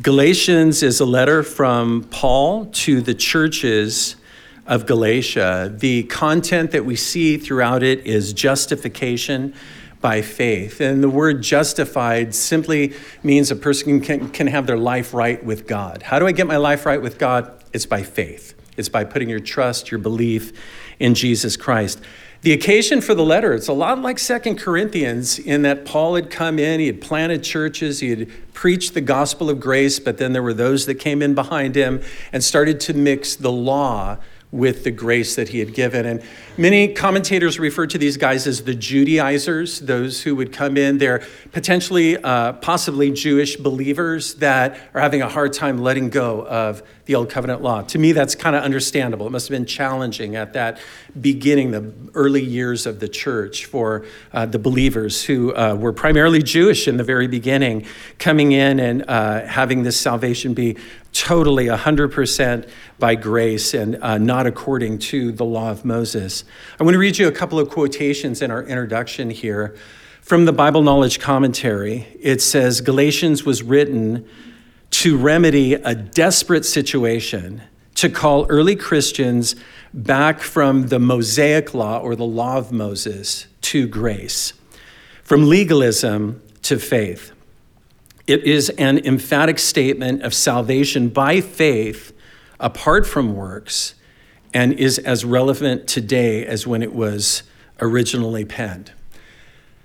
Galatians is a letter from Paul to the churches of Galatia. The content that we see throughout it is justification by faith. And the word justified simply means a person can, can have their life right with God. How do I get my life right with God? It's by faith, it's by putting your trust, your belief in Jesus Christ. The occasion for the letter, it's a lot like Second Corinthians in that Paul had come in, he had planted churches, he had preached the gospel of grace, but then there were those that came in behind him and started to mix the law with the grace that he had given. And many commentators refer to these guys as the Judaizers, those who would come in. They're potentially, uh, possibly Jewish believers that are having a hard time letting go of the Old Covenant law. To me, that's kind of understandable. It must have been challenging at that beginning, the early years of the church for uh, the believers who uh, were primarily Jewish in the very beginning, coming in and uh, having this salvation be totally 100% by grace and uh, not according to the law of Moses. I want to read you a couple of quotations in our introduction here. From the Bible Knowledge Commentary, it says Galatians was written to remedy a desperate situation, to call early Christians back from the Mosaic law or the law of Moses to grace, from legalism to faith. It is an emphatic statement of salvation by faith apart from works and is as relevant today as when it was originally penned.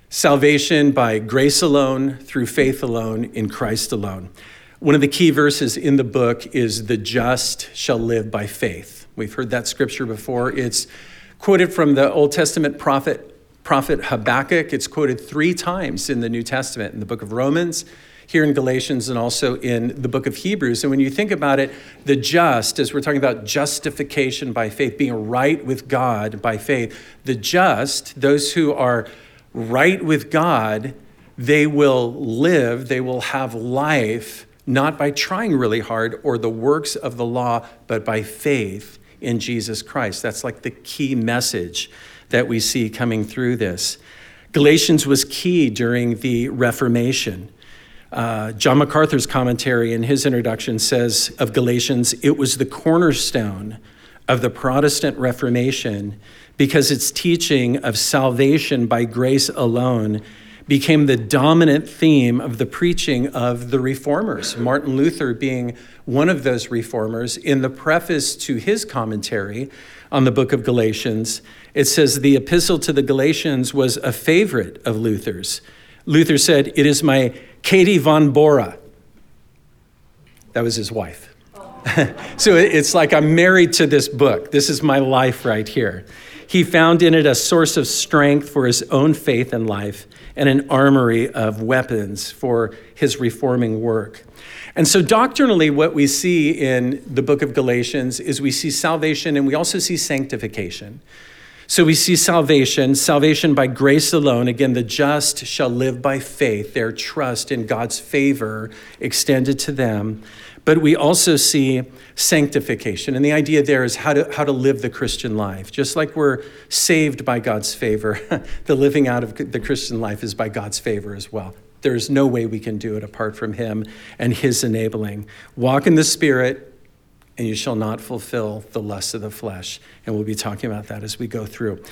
Salvation by grace alone, through faith alone, in Christ alone. One of the key verses in the book is the just shall live by faith. We've heard that scripture before. It's quoted from the Old Testament prophet, prophet Habakkuk. It's quoted three times in the New Testament, in the book of Romans, here in Galatians, and also in the book of Hebrews. And when you think about it, the just, as we're talking about justification by faith, being right with God by faith, the just, those who are right with God, they will live, they will have life not by trying really hard or the works of the law, but by faith in Jesus Christ. That's like the key message that we see coming through this. Galatians was key during the Reformation. Uh, John MacArthur's commentary in his introduction says of Galatians, it was the cornerstone of the Protestant Reformation because its teaching of salvation by grace alone became the dominant theme of the preaching of the reformers, Martin Luther being one of those reformers. In the preface to his commentary on the book of Galatians, it says the epistle to the Galatians was a favorite of Luther's. Luther said, It is my Katie von Bora. That was his wife. so it's like I'm married to this book. This is my life right here. He found in it a source of strength for his own faith and life and an armory of weapons for his reforming work. And so, doctrinally, what we see in the book of Galatians is we see salvation and we also see sanctification. So, we see salvation, salvation by grace alone. Again, the just shall live by faith, their trust in God's favor extended to them. But we also see sanctification. And the idea there is how to, how to live the Christian life. Just like we're saved by God's favor, the living out of the Christian life is by God's favor as well. There's no way we can do it apart from Him and His enabling. Walk in the Spirit, and you shall not fulfill the lusts of the flesh. And we'll be talking about that as we go through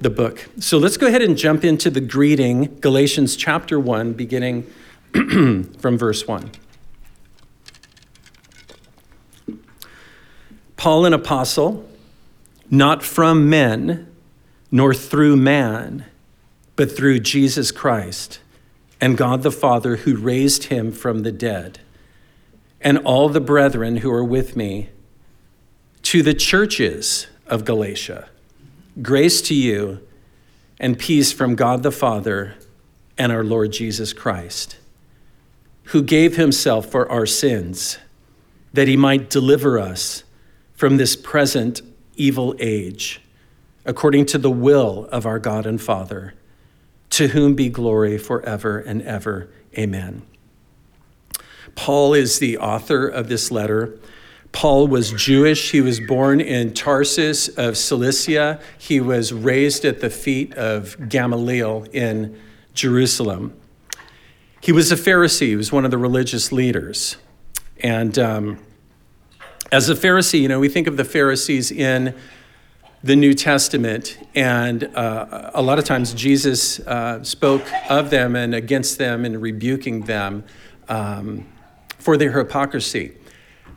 the book. So let's go ahead and jump into the greeting, Galatians chapter 1, beginning from verse 1. Paul, an apostle, not from men, nor through man, but through Jesus Christ and God the Father who raised him from the dead, and all the brethren who are with me, to the churches of Galatia. Grace to you and peace from God the Father and our Lord Jesus Christ, who gave himself for our sins, that he might deliver us from this present evil age, according to the will of our God and Father, to whom be glory forever and ever. Amen. Paul is the author of this letter. Paul was Jewish. He was born in Tarsus of Cilicia. He was raised at the feet of Gamaliel in Jerusalem. He was a Pharisee, he was one of the religious leaders. And um, as a Pharisee, you know, we think of the Pharisees in the New Testament, and uh, a lot of times Jesus uh, spoke of them and against them and rebuking them um, for their hypocrisy.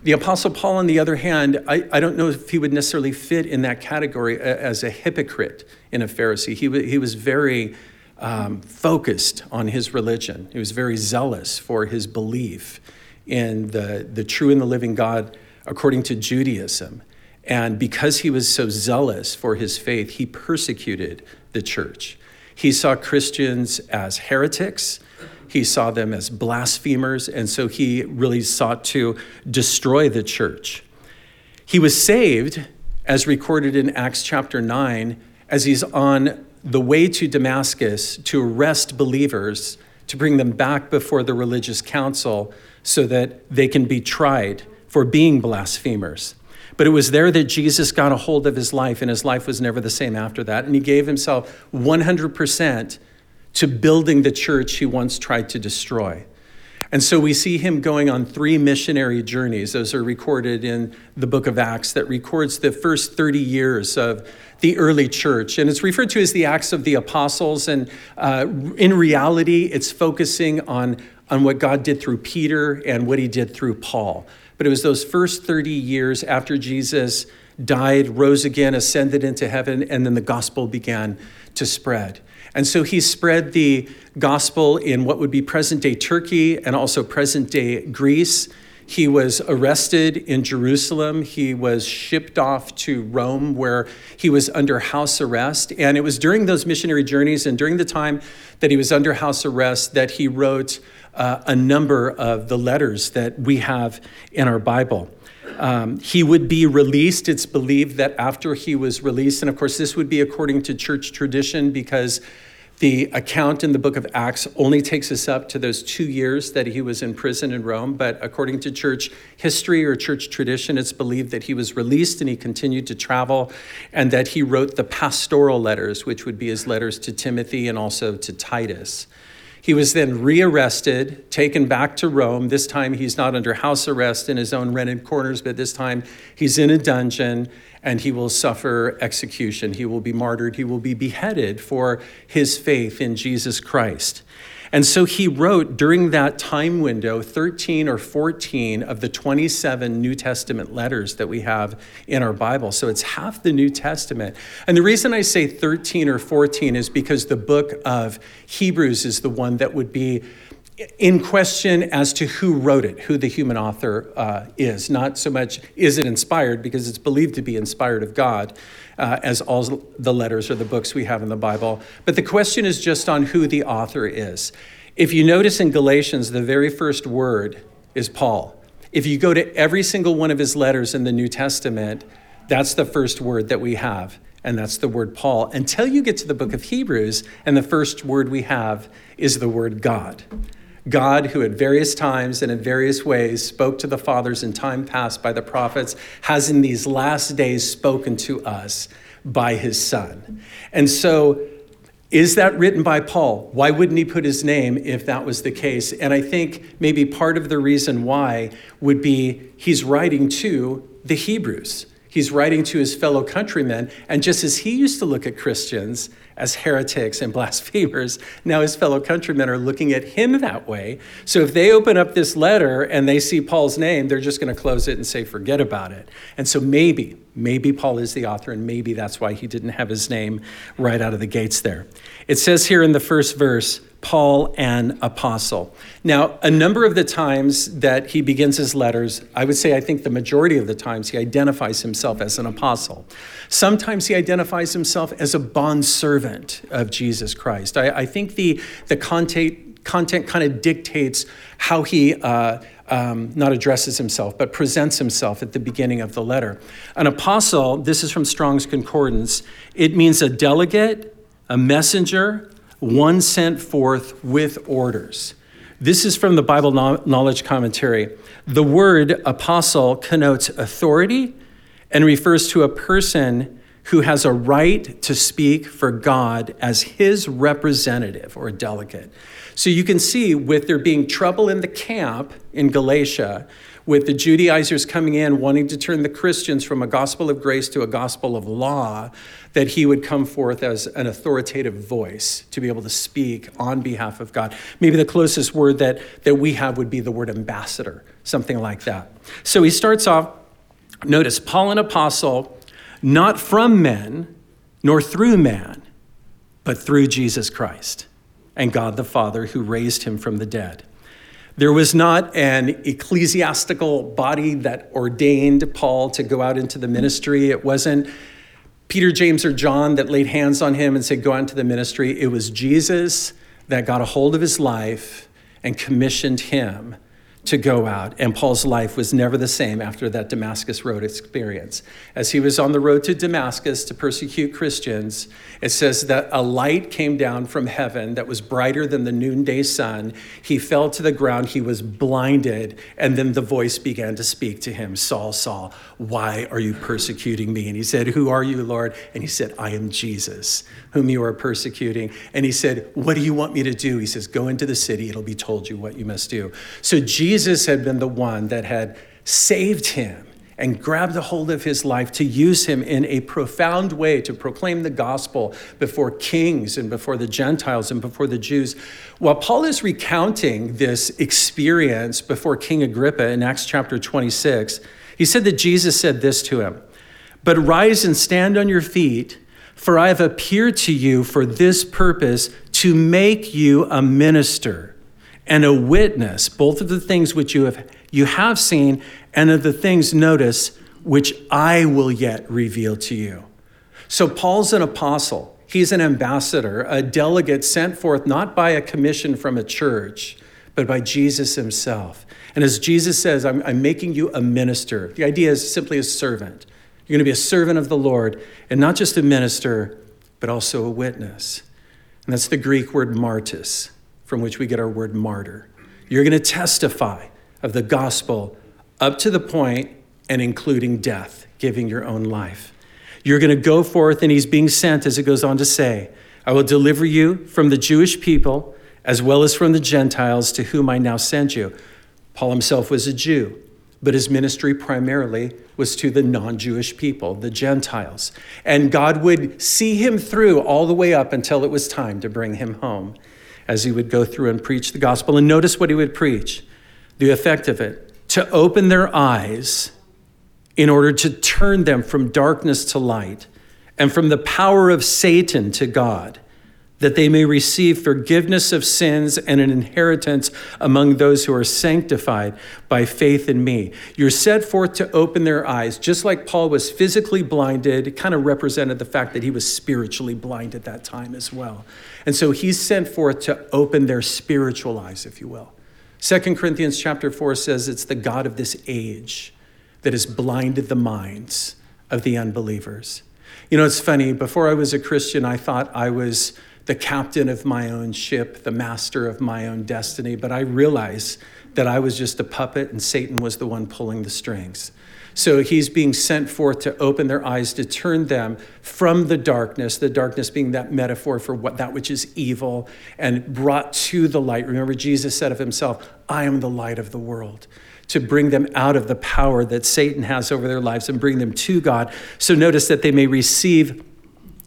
The Apostle Paul, on the other hand, I, I don't know if he would necessarily fit in that category as a hypocrite in a Pharisee. He, he was very um, focused on his religion, he was very zealous for his belief in the, the true and the living God according to Judaism. And because he was so zealous for his faith, he persecuted the church. He saw Christians as heretics, he saw them as blasphemers, and so he really sought to destroy the church. He was saved, as recorded in Acts chapter 9, as he's on the way to Damascus to arrest believers, to bring them back before the religious council so that they can be tried for being blasphemers. But it was there that Jesus got a hold of his life, and his life was never the same after that. And he gave himself 100% to building the church he once tried to destroy. And so we see him going on three missionary journeys. Those are recorded in the book of Acts, that records the first 30 years of the early church. And it's referred to as the Acts of the Apostles. And uh, in reality, it's focusing on, on what God did through Peter and what he did through Paul. But it was those first 30 years after Jesus died, rose again, ascended into heaven, and then the gospel began to spread. And so he spread the gospel in what would be present day Turkey and also present day Greece. He was arrested in Jerusalem. He was shipped off to Rome, where he was under house arrest. And it was during those missionary journeys and during the time that he was under house arrest that he wrote uh, a number of the letters that we have in our Bible. Um, he would be released. It's believed that after he was released, and of course, this would be according to church tradition because the account in the book of Acts only takes us up to those two years that he was in prison in Rome. But according to church history or church tradition, it's believed that he was released and he continued to travel and that he wrote the pastoral letters, which would be his letters to Timothy and also to Titus. He was then rearrested, taken back to Rome. This time he's not under house arrest in his own rented quarters, but this time he's in a dungeon and he will suffer execution. He will be martyred. He will be beheaded for his faith in Jesus Christ. And so he wrote during that time window 13 or 14 of the 27 New Testament letters that we have in our Bible. So it's half the New Testament. And the reason I say 13 or 14 is because the book of Hebrews is the one that would be in question as to who wrote it, who the human author uh, is. Not so much is it inspired, because it's believed to be inspired of God, uh, as all the letters or the books we have in the Bible. But the question is just on who the author is. If you notice in Galatians, the very first word is Paul. If you go to every single one of his letters in the New Testament, that's the first word that we have, and that's the word Paul. Until you get to the book of Hebrews, and the first word we have is the word God. God, who at various times and in various ways spoke to the fathers in time past by the prophets, has in these last days spoken to us by his Son. And so, is that written by Paul? Why wouldn't he put his name if that was the case? And I think maybe part of the reason why would be he's writing to the Hebrews. He's writing to his fellow countrymen. And just as he used to look at Christians as heretics and blasphemers. Now his fellow countrymen are looking at him that way. So if they open up this letter and they see Paul's name, they're just going to close it and say, forget about it. And so maybe, maybe Paul is the author, and maybe that's why he didn't have his name right out of the gates there. It says here in the first verse, Paul an apostle. Now, a number of the times that he begins his letters, I would say I think the majority of the times he identifies himself as an apostle. Sometimes he identifies himself as a bondservant of Jesus Christ. I, I think the, the content, content kind of dictates how he uh, um, not addresses himself, but presents himself at the beginning of the letter. An apostle, this is from Strong's Concordance, it means a delegate, a messenger, one sent forth with orders. This is from the Bible Knowledge Commentary. The word apostle connotes authority and refers to a person who has a right to speak for God as his representative or delegate. So you can see, with there being trouble in the camp in Galatia, with the Judaizers coming in wanting to turn the Christians from a gospel of grace to a gospel of law, that he would come forth as an authoritative voice to be able to speak on behalf of God. Maybe the closest word that, that we have would be the word ambassador, something like that. So he starts off, notice, Paul, an apostle, not from men, nor through man, but through Jesus Christ and God the Father who raised him from the dead. There was not an ecclesiastical body that ordained Paul to go out into the ministry. It wasn't Peter, James, or John that laid hands on him and said, Go out into the ministry. It was Jesus that got a hold of his life and commissioned him to go out. And Paul's life was never the same after that Damascus Road experience. As he was on the road to Damascus to persecute Christians, it says that a light came down from heaven that was brighter than the noonday sun. He fell to the ground, he was blinded, and then the voice began to speak to him Saul, Saul, why are you persecuting me? And he said, Who are you, Lord? And he said, I am Jesus, whom you are persecuting. And he said, What do you want me to do? He says, Go into the city, it'll be told you what you must do. So Jesus Jesus had been the one that had saved him and grabbed a hold of his life to use him in a profound way to proclaim the gospel before kings and before the Gentiles and before the Jews. While Paul is recounting this experience before King Agrippa in Acts chapter 26, he said that Jesus said this to him But rise and stand on your feet, for I have appeared to you for this purpose to make you a minister and a witness, both of the things which you have, you have seen and of the things, notice, which I will yet reveal to you. So Paul's an apostle. He's an ambassador, a delegate sent forth not by a commission from a church, but by Jesus himself. And as Jesus says, I'm, I'm making you a minister. The idea is simply a servant. You're going to be a servant of the Lord, and not just a minister, but also a witness. And that's the Greek word martis from which we get our word martyr. You're going to testify of the gospel up to the point and including death, giving your own life. You're going to go forth, and he's being sent, as it goes on to say, I will deliver you from the Jewish people as well as from the Gentiles to whom I now send you. Paul himself was a Jew, but his ministry primarily was to the non Jewish people, the Gentiles. And God would see him through all the way up until it was time to bring him home as he would go through and preach the gospel. And notice what he would preach the effect of it to open their eyes in order to turn them from darkness to light and from the power of Satan to God that they may receive forgiveness of sins and an inheritance among those who are sanctified by faith in me. You're set forth to open their eyes, just like Paul was physically blinded, it kind of represented the fact that he was spiritually blind at that time as well. And so he's sent forth to open their spiritual eyes, if you will. 2 Corinthians chapter 4 says it's the God of this age that has blinded the minds of the unbelievers. You know, it's funny, before I was a Christian, I thought I was the captain of my own ship, the master of my own destiny, but I realized that I was just a puppet and Satan was the one pulling the strings. So he's being sent forth to open their eyes, to turn them from the darkness, the darkness being that metaphor for what that which is evil, and brought to the light. Remember, Jesus said of himself, I am the light of the world to bring them out of the power that Satan has over their lives and bring them to God. So notice that they may receive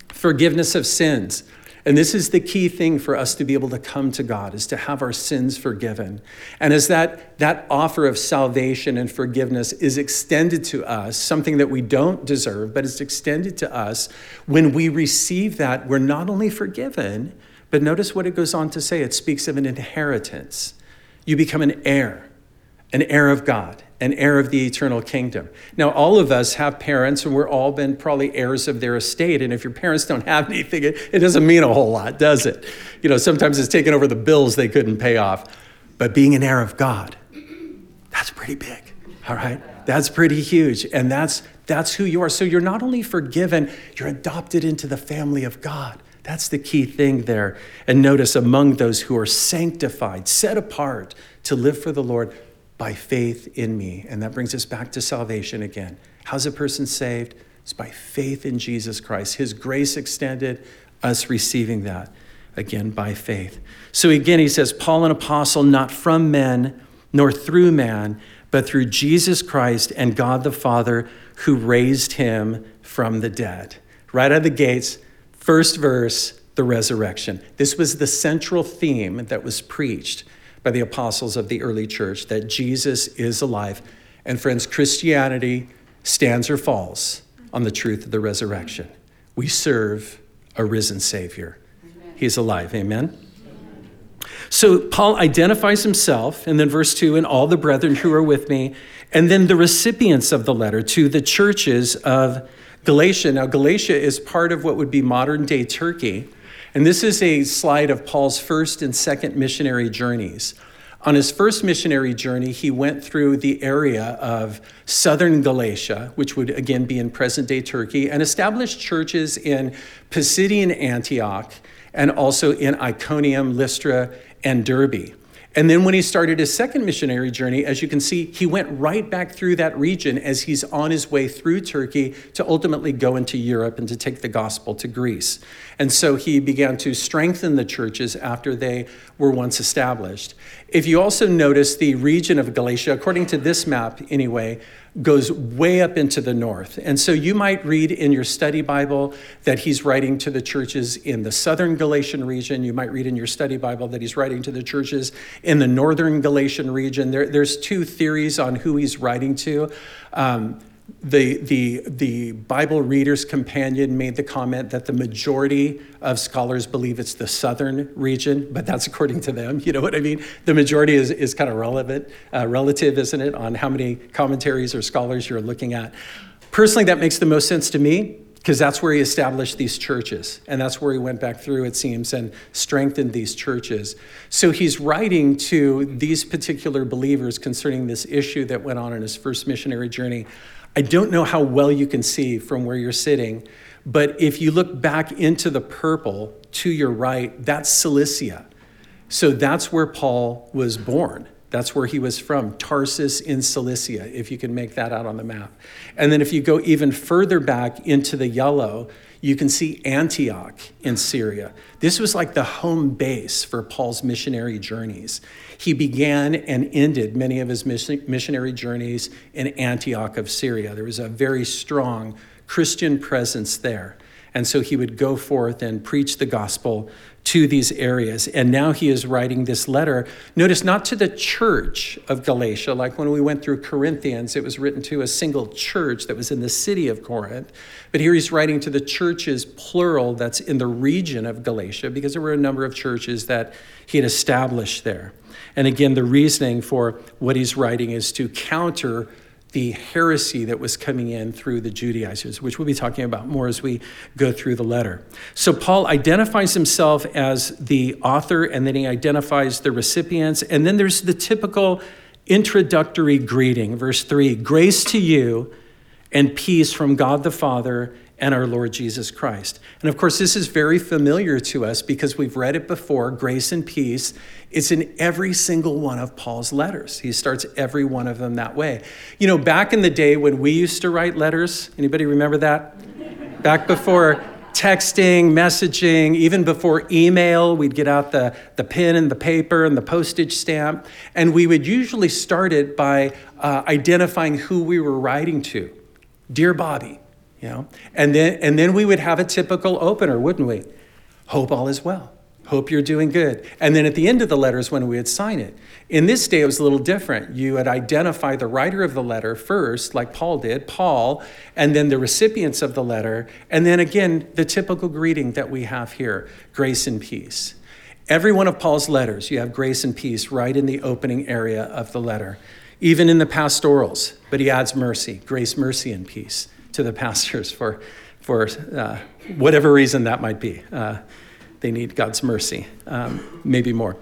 forgiveness of sins. And this is the key thing for us to be able to come to God is to have our sins forgiven. And as that, that offer of salvation and forgiveness is extended to us, something that we don't deserve, but it's extended to us, when we receive that, we're not only forgiven, but notice what it goes on to say. It speaks of an inheritance. You become an heir, an heir of God an heir of the eternal kingdom. Now, all of us have parents, and we're all been probably heirs of their estate. And if your parents don't have anything, it, it doesn't mean a whole lot, does it? You know, sometimes it's taking over the bills they couldn't pay off. But being an heir of God, that's pretty big, all right? That's pretty huge. And that's, that's who you are. So you're not only forgiven, you're adopted into the family of God. That's the key thing there. And notice among those who are sanctified, set apart to live for the Lord, by faith in me. And that brings us back to salvation again. How's a person saved? It's by faith in Jesus Christ. His grace extended, us receiving that again by faith. So again, he says, Paul, an apostle, not from men, nor through man, but through Jesus Christ and God the Father, who raised him from the dead. Right out of the gates, first verse, the resurrection. This was the central theme that was preached by the apostles of the early church that Jesus is alive. And friends, Christianity stands or falls on the truth of the resurrection. We serve a risen Savior. He's alive. Amen. So Paul identifies himself, and then verse 2 and all the brethren who are with me, and then the recipients of the letter to the churches of Galatia. Now, Galatia is part of what would be modern day Turkey. And this is a slide of Paul's first and second missionary journeys. On his first missionary journey, he went through the area of southern Galatia, which would again be in present day Turkey, and established churches in Pisidian Antioch and also in Iconium, Lystra, and Derbe. And then when he started his second missionary journey, as you can see, he went right back through that region as he's on his way through Turkey to ultimately go into Europe and to take the gospel to Greece. And so he began to strengthen the churches after they were once established. If you also notice the region of Galatia, according to this map anyway, goes way up into the north. And so you might read in your study Bible that he's writing to the churches in the southern Galatian region. You might read in your study Bible that he's writing to the churches in the northern Galatian region. There, there's two theories on who he's writing to. Um, the, the, the Bible Reader's Companion made the comment that the majority of scholars believe it's the southern region, but that's according to them. You know what I mean? The majority is, is kind of relevant, uh, relative, isn't it, on how many commentaries or scholars you're looking at. Personally, that makes the most sense to me because that's where he established these churches. And that's where he went back through, it seems, and strengthened these churches. So he's writing to these particular believers concerning this issue that went on in his first missionary journey. I don't know how well you can see from where you're sitting, but if you look back into the purple to your right, that's Cilicia. So that's where Paul was born. That's where he was from, Tarsus in Cilicia, if you can make that out on the map. And then if you go even further back into the yellow, you can see Antioch in Syria. This was like the home base for Paul's missionary journeys. He began and ended many of his missionary journeys in Antioch of Syria. There was a very strong Christian presence there. And so he would go forth and preach the gospel to these areas. And now he is writing this letter. Notice not to the church of Galatia, like when we went through Corinthians, it was written to a single church that was in the city of Corinth. But here he's writing to the churches, plural, that's in the region of Galatia, because there were a number of churches that he had established there. And again, the reasoning for what he's writing is to counter the heresy that was coming in through the Judaizers, which we'll be talking about more as we go through the letter. So, Paul identifies himself as the author, and then he identifies the recipients. And then there's the typical introductory greeting, verse 3 Grace to you and peace from God the Father and our Lord Jesus Christ. And of course, this is very familiar to us because we've read it before grace and peace. It's in every single one of Paul's letters. He starts every one of them that way. You know, back in the day when we used to write letters, anybody remember that? Back before texting, messaging, even before email, we'd get out the, the pen and the paper and the postage stamp. And we would usually start it by uh, identifying who we were writing to. Dear Bobby, you know and then and then we would have a typical opener wouldn't we? Hope all is well. Hope you're doing good. And then at the end of the letters when we would sign it. In this day it was a little different. You would identify the writer of the letter first like paul did paul and then the recipients of the letter and then again the typical greeting that we have here grace and peace. Every one of paul's letters you have grace and peace right in the opening area of the letter even in the pastorals but he adds mercy grace mercy and peace to the pastors for, for uh, whatever reason that might be. Uh, they need God's mercy, um, maybe more.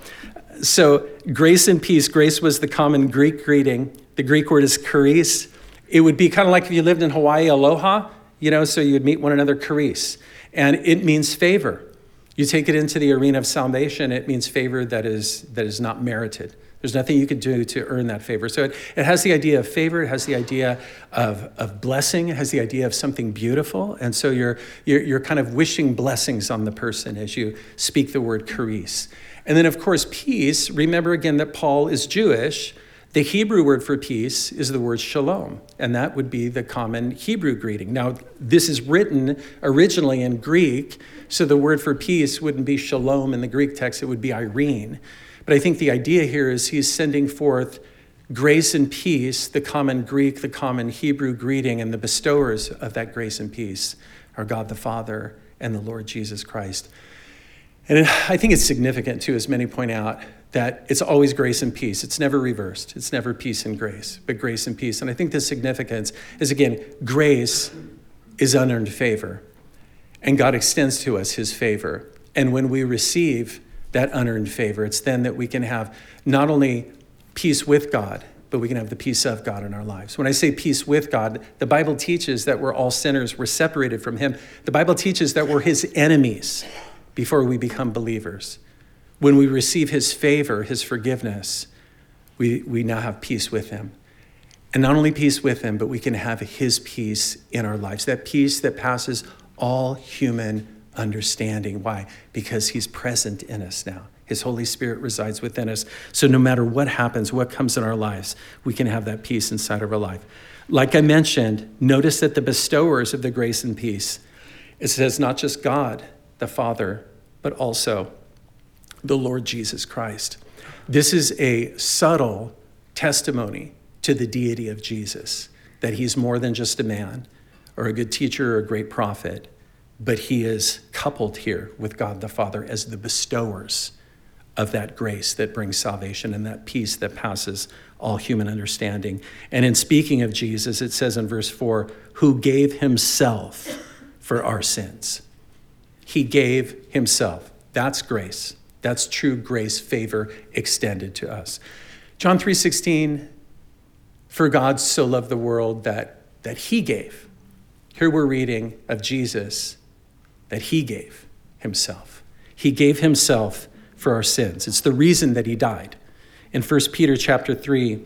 So, grace and peace. Grace was the common Greek greeting. The Greek word is charis. It would be kind of like if you lived in Hawaii, aloha, you know, so you would meet one another, charis. And it means favor. You take it into the arena of salvation, it means favor that is, that is not merited, There's nothing you could do to earn that favor. So it, it has the idea of favor, it has the idea of, of blessing, it has the idea of something beautiful. And so you're, you're, you're kind of wishing blessings on the person as you speak the word charis. And then, of course, peace. Remember again that Paul is Jewish. The Hebrew word for peace is the word shalom, and that would be the common Hebrew greeting. Now, this is written originally in Greek, so the word for peace wouldn't be shalom in the Greek text, it would be eirene. But I think the idea here is he's sending forth grace and peace, the common Greek, the common Hebrew greeting, and the bestowers of that grace and peace are God the Father and the Lord Jesus Christ. And I think it's significant, too, as many point out, that it's always grace and peace. It's never reversed. It's never peace and grace, but grace and peace. And I think the significance is, again, grace is unearned favor, and God extends to us his favor. And when we receive that unearned favor. It's then that we can have not only peace with God, but we can have the peace of God in our lives. When I say peace with God, the Bible teaches that we're all sinners, we're separated from Him. The Bible teaches that we're His enemies before we become believers. When we receive His favor, His forgiveness, we, we now have peace with Him. And not only peace with Him, but we can have His peace in our lives, that peace that passes all human understanding. Why? Because He's present in us now. His Holy Spirit resides within us. So no matter what happens, what comes in our lives, we can have that peace inside of our life. Like I mentioned, notice that the bestowers of the grace and peace, it says not just God, the Father, but also the Lord Jesus Christ. This is a subtle testimony to the deity of Jesus, that he's more than just a man or a good teacher or a great prophet, but he is coupled here with God the Father as the bestowers of that grace that brings salvation and that peace that passes all human understanding. And in speaking of Jesus, it says in verse 4 who gave himself for our sins. He gave himself. That's grace. That's true grace, favor extended to us. John 3:16 for God so loved the world that that he gave. Here we're reading of Jesus that he gave himself. He gave himself for our sins. It's the reason that he died. In 1 Peter chapter 3,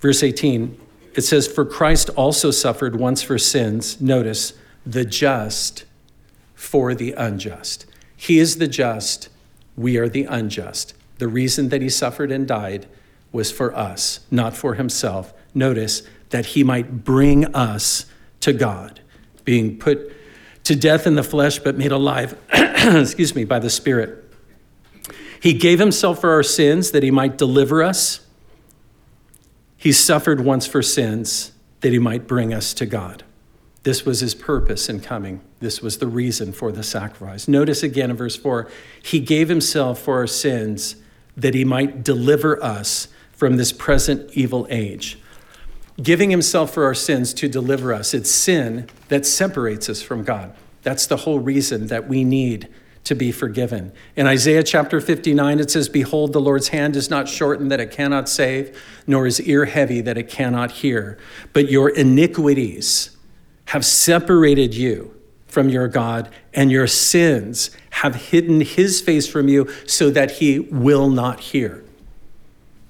verse 18, it says, For Christ also suffered once for sins, notice, the just for the unjust. He is the just, we are the unjust. The reason that he suffered and died was for us, not for himself. Notice that he might bring us to God, being put to death in the flesh, but made alive, excuse me, by the Spirit. He gave himself for our sins that he might deliver us. He suffered once for sins that he might bring us to God. This was his purpose in coming. This was the reason for the sacrifice. Notice again in verse 4 He gave himself for our sins that he might deliver us from this present evil age giving himself for our sins to deliver us. It's sin that separates us from God. That's the whole reason that we need to be forgiven. In Isaiah chapter 59, it says, Behold, the Lord's hand is not shortened that it cannot save, nor his ear heavy that it cannot hear. But your iniquities have separated you from your God, and your sins have hidden his face from you so that he will not hear.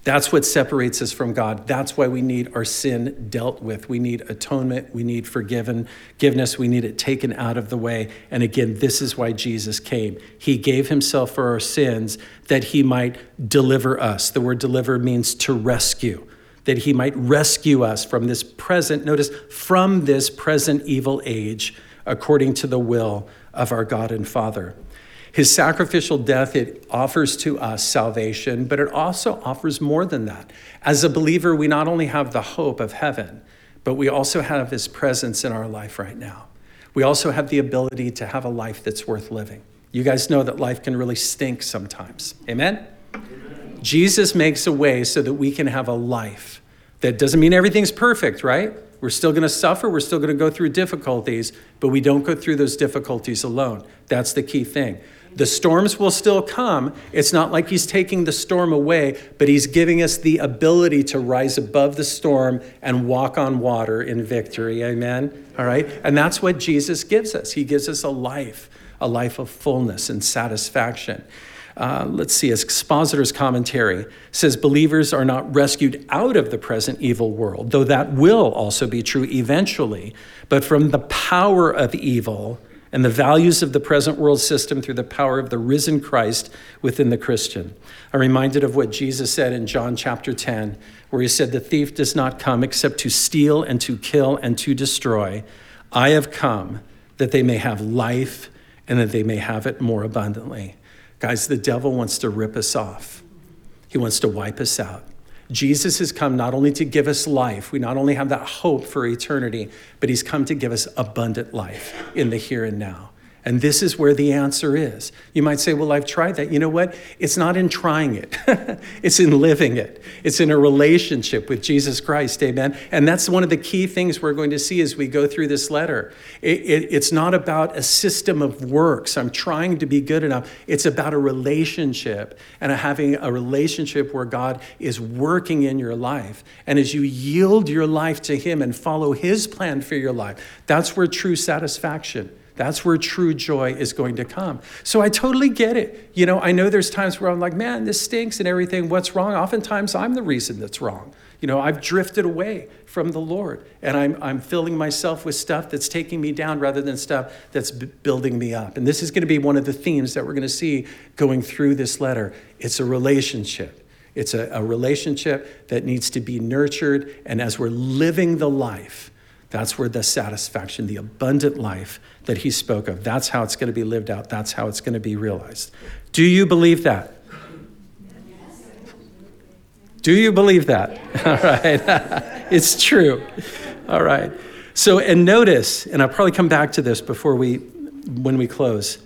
That's what separates us from God. That's why we need our sin dealt with. We need atonement. We need forgiven, forgiveness. We need it taken out of the way. And again, this is why Jesus came. He gave himself for our sins that he might deliver us. The word deliver means to rescue, that he might rescue us from this present, notice, from this present evil age, according to the will of our God and Father. His sacrificial death, it offers to us salvation, but it also offers more than that. As a believer, we not only have the hope of heaven, but we also have his presence in our life right now. We also have the ability to have a life that's worth living. You guys know that life can really stink sometimes. Amen? Amen? Jesus makes a way so that we can have a life that doesn't mean everything's perfect, right? We're still going to suffer. We're still going to go through difficulties, but we don't go through those difficulties alone. That's the key thing. The storms will still come. It's not like he's taking the storm away, but he's giving us the ability to rise above the storm and walk on water in victory. Amen? All right? And that's what Jesus gives us. He gives us a life, a life of fullness and satisfaction. uh, let's see, Expositor's commentary says believers are not rescued out of the present evil world, though that will also be true eventually, but from the power of evil and the values of the present world system through the power of the risen Christ within the Christian. I'm reminded of what Jesus said in John chapter 10, where he said, The thief does not come except to steal and to kill and to destroy. I have come that they may have life and that they may have it more abundantly. Guys, the devil wants to rip us off, he wants to wipe us out. Jesus has come not only to give us life, we not only have that hope for eternity, but he's come to give us abundant life in the here and now. And this is where the answer is. You might say, Well, I've tried that. You know what? It's not in trying it, it's in living it. It's in a relationship with Jesus Christ. Amen. And that's one of the key things we're going to see as we go through this letter. It, it, it's not about a system of works. I'm trying to be good enough. It's about a relationship and a having a relationship where God is working in your life. And as you yield your life to Him and follow His plan for your life, that's where true satisfaction that's where true joy is going to come. So I totally get it. You know, I know there's times where I'm like, man, this stinks and everything. What's wrong? Oftentimes I'm the reason that's wrong. You know, I've drifted away from the Lord and I'm, I'm filling myself with stuff that's taking me down rather than stuff that's b- building me up. And this is going to be one of the themes that we're going to see going through this letter. It's a relationship. It's a, a relationship that needs to be nurtured. And as we're living the life, that's where the satisfaction, the abundant life that he spoke of, that's how it's going to be lived out. That's how it's going to be realized. Do you believe that? Do you believe that? All right. it's true. All right. So, and notice, and I'll probably come back to this before we, when we close.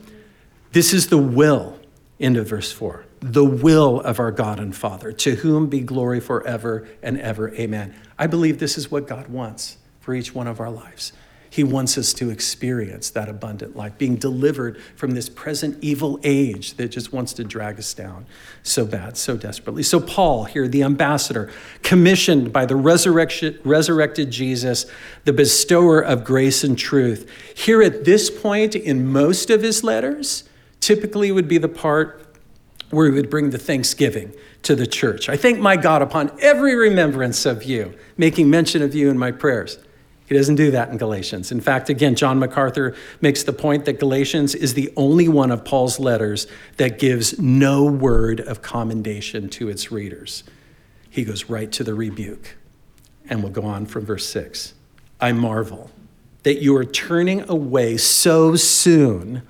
This is the will, end of verse 4. The will of our God and Father, to whom be glory forever and ever. Amen. I believe this is what God wants for each one of our lives. He wants us to experience that abundant life, being delivered from this present evil age that just wants to drag us down so bad, so desperately. So, Paul, here, the ambassador, commissioned by the resurrection, resurrected Jesus, the bestower of grace and truth, here at this point in most of his letters, typically would be the part where he would bring the thanksgiving to the church. I thank my God upon every remembrance of you, making mention of you in my prayers. Doesn't do that in Galatians. In fact, again, John MacArthur makes the point that Galatians is the only one of Paul's letters that gives no word of commendation to its readers. He goes right to the rebuke. And we'll go on from verse 6. I marvel that you are turning away so soon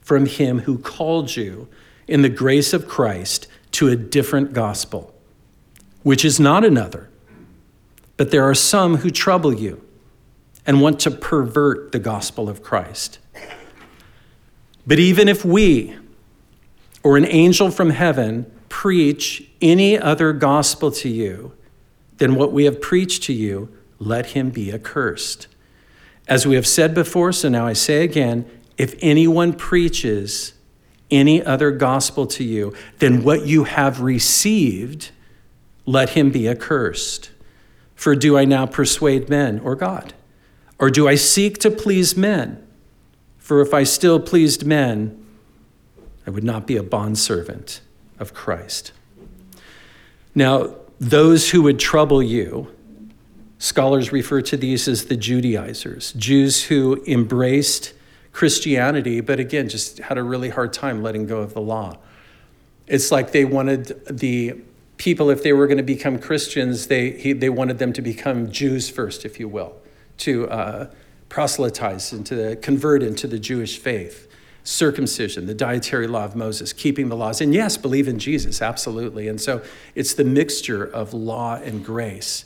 from him who called you in the grace of Christ to a different gospel, which is not another. But there are some who trouble you and want to pervert the gospel of Christ. But even if we or an angel from heaven preach any other gospel to you than what we have preached to you, let him be accursed. As we have said before, so now I say again if anyone preaches any other gospel to you than what you have received, let him be accursed. For do I now persuade men or God? Or do I seek to please men? For if I still pleased men, I would not be a bondservant of Christ. Now, those who would trouble you, scholars refer to these as the Judaizers, Jews who embraced Christianity, but again, just had a really hard time letting go of the law. It's like they wanted the people, if they were going to become Christians, they, he, they wanted them to become Jews first, if you will to uh, proselytize and to convert into the Jewish faith. Circumcision, the dietary law of Moses, keeping the laws, and yes, believe in Jesus, absolutely. And so it's the mixture of law and grace.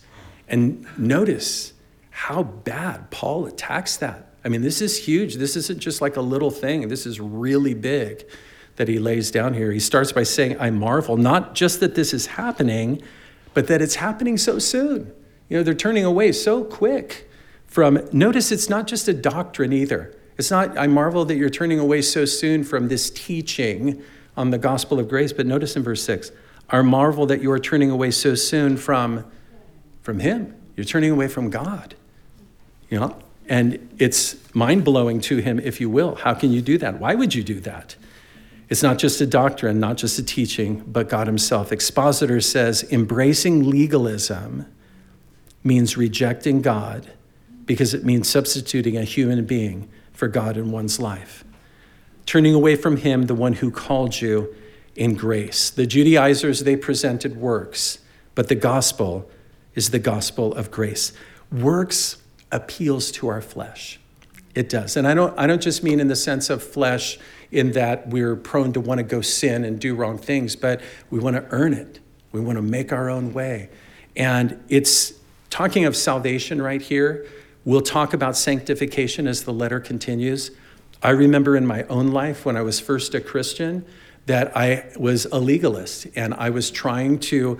And notice how bad Paul attacks that. I mean, this is huge. This isn't just like a little thing, this is really big that he lays down here. He starts by saying, I marvel, not just that this is happening, but that it's happening so soon. You know, they're turning away so quick from, notice it's not just a doctrine either. It's not, I marvel that you're turning away so soon from this teaching on the gospel of grace, but notice in verse 6, I marvel that you are turning away so soon from, from Him. You're turning away from God. You know? And it's mind blowing to him, if you will. How can you do that? Why would you do that? It's not just a doctrine, not just a teaching, but God Himself. Expositor says embracing legalism means rejecting God because it means substituting a human being for God in one's life. Turning away from Him, the one who called you in grace. The Judaizers, they presented works, but the gospel is the gospel of grace. Works appeals to our flesh. It does. And I don't, I don't just mean in the sense of flesh, in that we're prone to want to go sin and do wrong things, but we want to earn it. We want to make our own way. And it's talking of salvation right here. We'll talk about sanctification as the letter continues. I remember in my own life when I was first a Christian that I was a legalist and I was trying to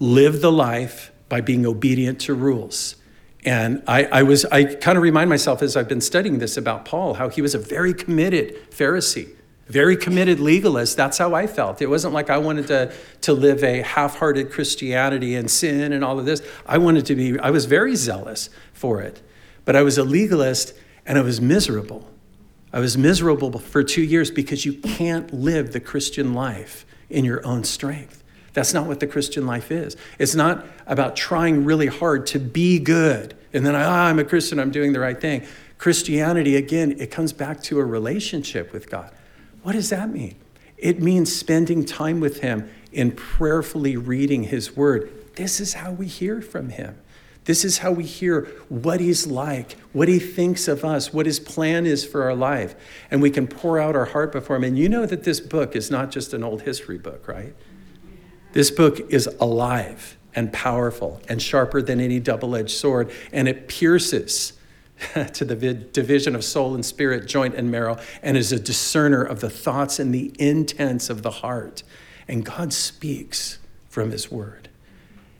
live the life by being obedient to rules. And I, I was, I kind of remind myself as I've been studying this about Paul, how he was a very committed Pharisee, very committed legalist. That's how I felt. It wasn't like I wanted to, to live a half hearted Christianity and sin and all of this. I wanted to be, I was very zealous for it. But I was a legalist and I was miserable. I was miserable for two years because you can't live the Christian life in your own strength. That's not what the Christian life is. It's not about trying really hard to be good and then ah, I'm a Christian, I'm doing the right thing. Christianity, again, it comes back to a relationship with God. What does that mean? It means spending time with Him in prayerfully reading His Word. This is how we hear from Him. This is how we hear what He's like, what He thinks of us, what His plan is for our life. And we can pour out our heart before Him. And you know that this book is not just an old history book, right? This book is alive and powerful and sharper than any double edged sword, and it pierces to the division of soul and spirit, joint and marrow, and is a discerner of the thoughts and the intents of the heart. And God speaks from His Word.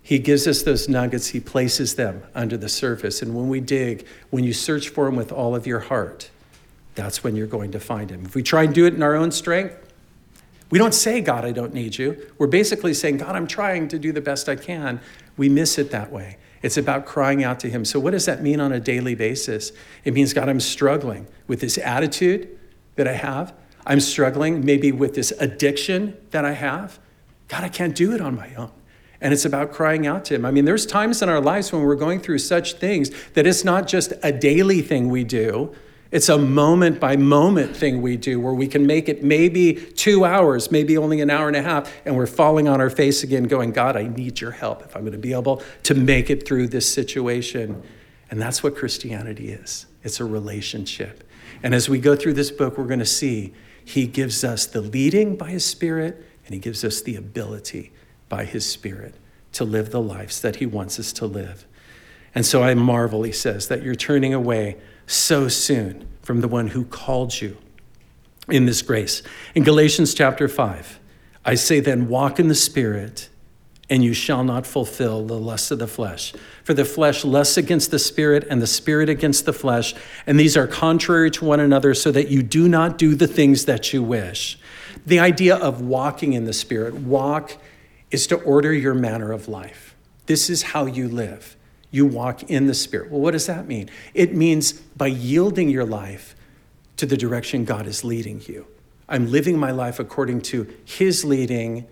He gives us those nuggets, He places them under the surface. And when we dig, when you search for Him with all of your heart, that's when you're going to find Him. If we try and do it in our own strength, we don't say, God, I don't need you. We're basically saying, God, I'm trying to do the best I can. We miss it that way. It's about crying out to Him. So, what does that mean on a daily basis? It means, God, I'm struggling with this attitude that I have. I'm struggling maybe with this addiction that I have. God, I can't do it on my own. And it's about crying out to Him. I mean, there's times in our lives when we're going through such things that it's not just a daily thing we do, it's a moment by moment thing we do where we can make it maybe two hours, maybe only an hour and a half, and we're falling on our face again, going, God, I need your help if I'm going to be able to make it through this situation. And that's what Christianity is it's a relationship. And as we go through this book, we're going to see he gives us the leading by his spirit, and he gives us the ability by his spirit to live the lives that he wants us to live. And so I marvel, he says, that you're turning away so soon from the one who called you in this grace. In Galatians chapter 5, I say then, walk in the Spirit, and you shall not fulfill the lust of the flesh. For the flesh lusts against the Spirit, and the Spirit against the flesh, and these are contrary to one another, so that you do not do the things that you wish. The idea of walking in the Spirit, walk is to order your manner of life. This is how you live you walk in the Spirit. Well, what does that mean? It means by yielding your life to the direction God is leading you. I'm living my life according to His leading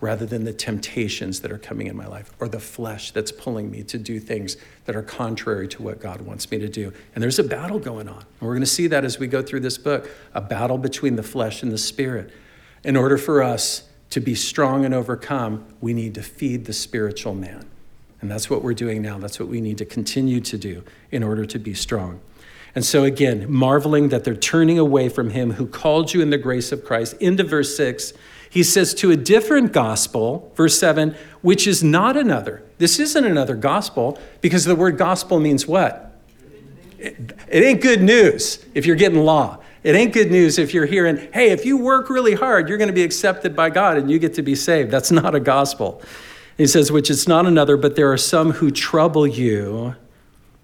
rather than the temptations that are coming in my life or the flesh that's pulling me to do things that are contrary to what God wants me to do. And there's a battle going on. And we're going to see that as we go through this book a battle between the flesh and the spirit. In order for us to be strong and overcome, we need to feed the spiritual man. And that's what we're doing now. That's what we need to continue to do in order to be strong. And so, again, marveling that they're turning away from him who called you in the grace of Christ. Into verse 6, he says, to a different gospel, verse 7, which is not another. This isn't another gospel because the word gospel means what? It, it ain't good news if you're getting law. It ain't good news if you're hearing, hey, if you work really hard, you're going to be accepted by God and you get to be saved. That's not a gospel. He says, which is not another, but there are some who trouble you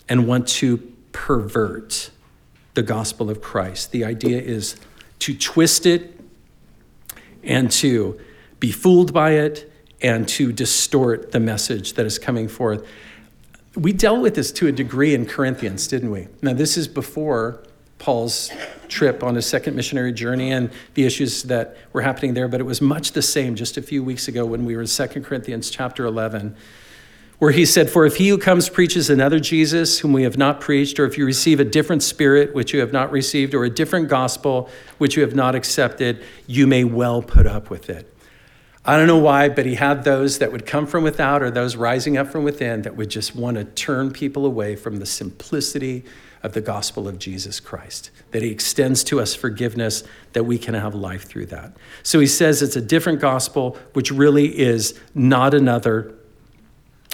and want to pervert the gospel of Christ. The idea is to twist it and to be fooled by it and to distort the message that is coming forth. We dealt with this to a degree in Corinthians, didn't we? Now, this is before Paul's trip on his second missionary journey and the issues that were happening there, but it was much the same just a few weeks ago when we were in 2 Corinthians chapter 11, where he said, For if he who comes preaches another Jesus whom we have not preached, or if you receive a different spirit which you have not received, or a different gospel which you have not accepted, you may well put up with it. I don't know why, but he had those that would come from without or those rising up from within that would just want to turn people away from the simplicity of the gospel of Jesus Christ, that he extends to us forgiveness, that we can have life through that. So he says it's a different gospel, which really is not another.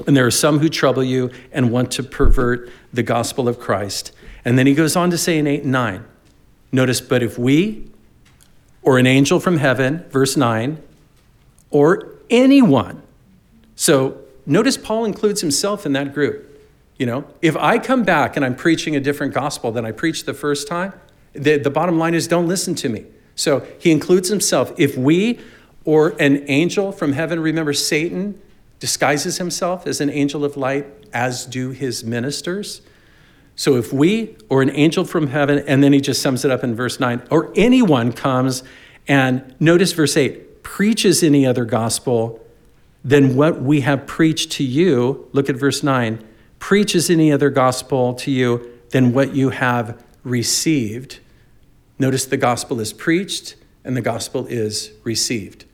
And there are some who trouble you and want to pervert the gospel of Christ. And then he goes on to say in 8 and 9, notice, but if we or an angel from heaven, verse 9, or anyone. So notice Paul includes himself in that group. You know, if I come back and I'm preaching a different gospel than I preached the first time, the, the bottom line is don't listen to me. So he includes himself. If we or an angel from heaven, remember Satan disguises himself as an angel of light, as do his ministers. So if we or an angel from heaven, and then he just sums it up in verse 9, or anyone comes and notice verse 8 preaches any other gospel than what we have preached to you, look at verse 9, preaches any other gospel to you than what you have received. Notice the gospel is preached and the gospel is received.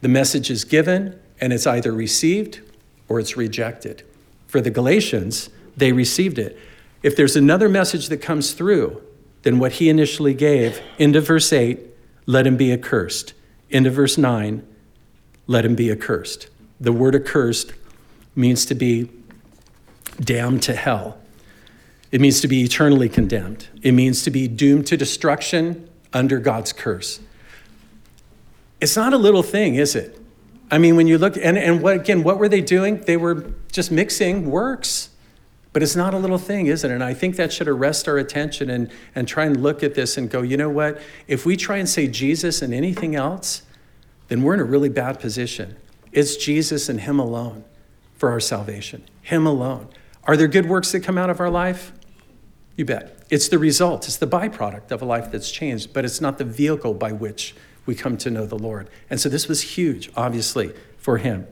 The message is given and it's either received or it's rejected. For the Galatians, they received it. If there's another message that comes through than what he initially gave, into verse 8, let him be accursed. Into verse 9, let him be accursed. The word accursed means to be damned to hell. It means to be eternally condemned. It means to be doomed to destruction under God's curse. It's not a little thing, is it? I mean, when you look, and, and what, again, what were they doing? They were just mixing works. But it's not a little thing, is it? And I think that should arrest our attention and, and try and look at this and go, you know what? If we try and say Jesus and anything else, then we're in a really bad position. It's Jesus and Him alone for our salvation, Him alone. Are there good works that come out of our life? You bet. It's the result, it's the byproduct of a life that's changed, but it's not the vehicle by which we come to know the Lord. And so this was huge, obviously, for him.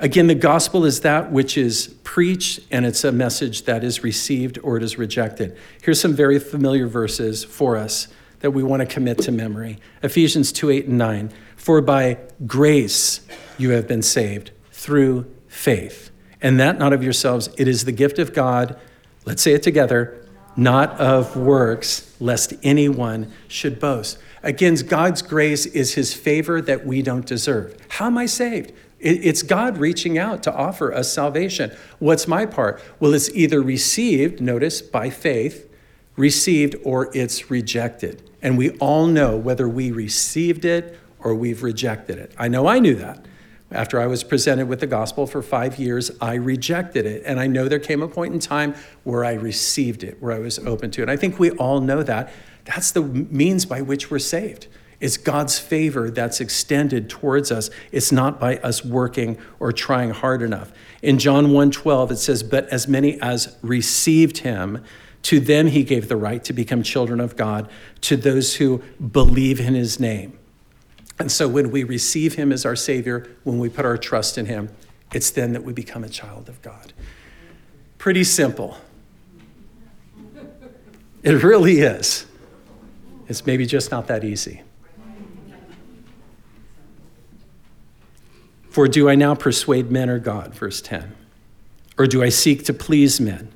Again, the gospel is that which is preached, and it's a message that is received or it is rejected. Here's some very familiar verses for us that we want to commit to memory Ephesians 2 8 and 9. For by grace you have been saved through faith. And that not of yourselves, it is the gift of God. Let's say it together not of works, lest anyone should boast. Again, God's grace is his favor that we don't deserve. How am I saved? It's God reaching out to offer us salvation. What's my part? Well, it's either received, notice, by faith, received, or it's rejected. And we all know whether we received it or we've rejected it. I know I knew that. After I was presented with the gospel for five years, I rejected it. And I know there came a point in time where I received it, where I was open to it. And I think we all know that. That's the means by which we're saved. It's God's favor that's extended towards us. It's not by us working or trying hard enough. In John 1:12 it says, "But as many as received him, to them he gave the right to become children of God, to those who believe in his name." And so when we receive him as our savior, when we put our trust in him, it's then that we become a child of God. Pretty simple. It really is. It's maybe just not that easy. For do I now persuade men or God? Verse 10. Or do I seek to please men?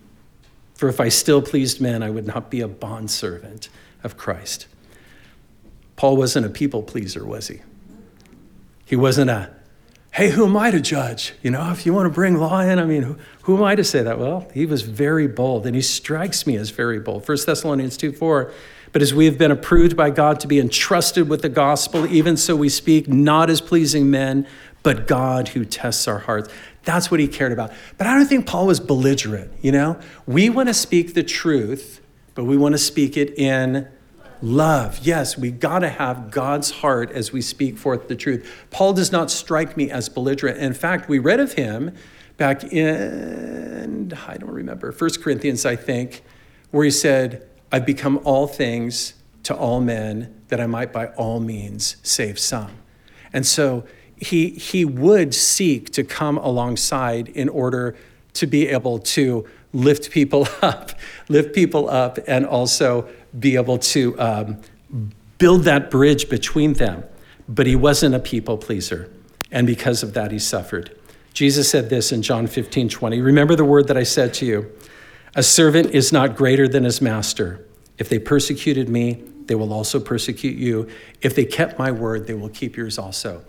For if I still pleased men, I would not be a bondservant of Christ. Paul wasn't a people pleaser, was he? He wasn't a, hey, who am I to judge? You know, if you want to bring law in, I mean, who, who am I to say that? Well, he was very bold, and he strikes me as very bold. 1 Thessalonians 2 4 but as we have been approved by God to be entrusted with the gospel, even so we speak not as pleasing men, but God who tests our hearts. That's what he cared about. But I don't think Paul was belligerent, you know? We want to speak the truth, but we want to speak it in love. Yes, we got to have God's heart as we speak forth the truth. Paul does not strike me as belligerent. In fact, we read of him back in, I don't remember, First Corinthians, I think, where he said, I've become all things to all men that I might by all means save some. And so he, he would seek to come alongside in order to be able to lift people up, lift people up, and also be able to um, build that bridge between them. But he wasn't a people pleaser. And because of that, he suffered. Jesus said this in John 15 20. Remember the word that I said to you A servant is not greater than his master. If they persecuted me, they will also persecute you. If they kept my word, they will keep yours also.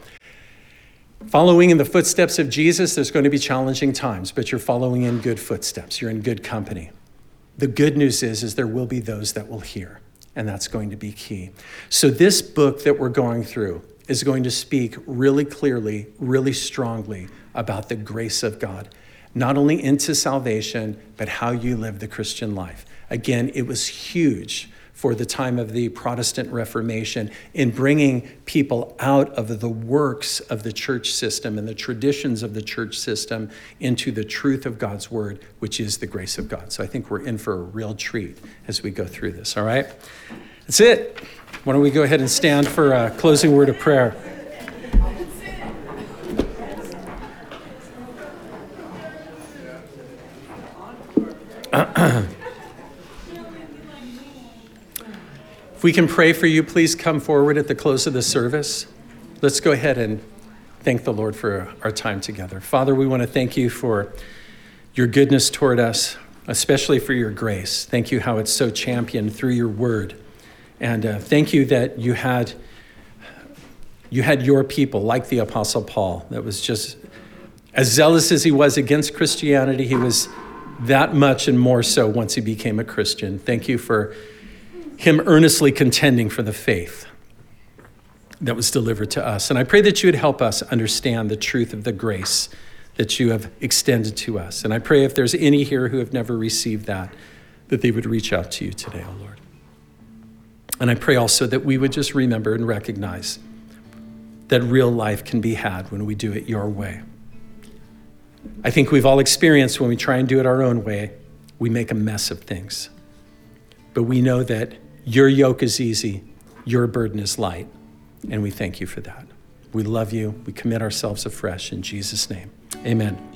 Following in the footsteps of Jesus, there's going to be challenging times, but you're following in good footsteps. You're in good company. The good news is, is there will be those that will hear, and that's going to be key. So this book that we're going through is going to speak really clearly, really strongly about the grace of God, not only into salvation, but how you live the Christian life. Again, it was huge for the time of the Protestant Reformation in bringing people out of the works of the church system and the traditions of the church system into the truth of God's word, which is the grace of God. So I think we're in for a real treat as we go through this, all right? That's it. Why don't we go ahead and stand for a closing word of prayer? If we can pray for you, please come forward at the close of the service. Let's go ahead and thank the Lord for our time together. Father, we want to thank you for your goodness toward us, especially for your grace. Thank you how it's so championed through your word. And uh, thank you that you had you had your people like the apostle Paul that was just as zealous as he was against Christianity, he was that much and more so once he became a Christian. Thank you for him earnestly contending for the faith that was delivered to us. And I pray that you would help us understand the truth of the grace that you have extended to us. And I pray if there's any here who have never received that, that they would reach out to you today, O oh Lord. And I pray also that we would just remember and recognize that real life can be had when we do it your way. I think we've all experienced when we try and do it our own way, we make a mess of things. But we know that your yoke is easy, your burden is light. And we thank you for that. We love you. We commit ourselves afresh in Jesus' name. Amen.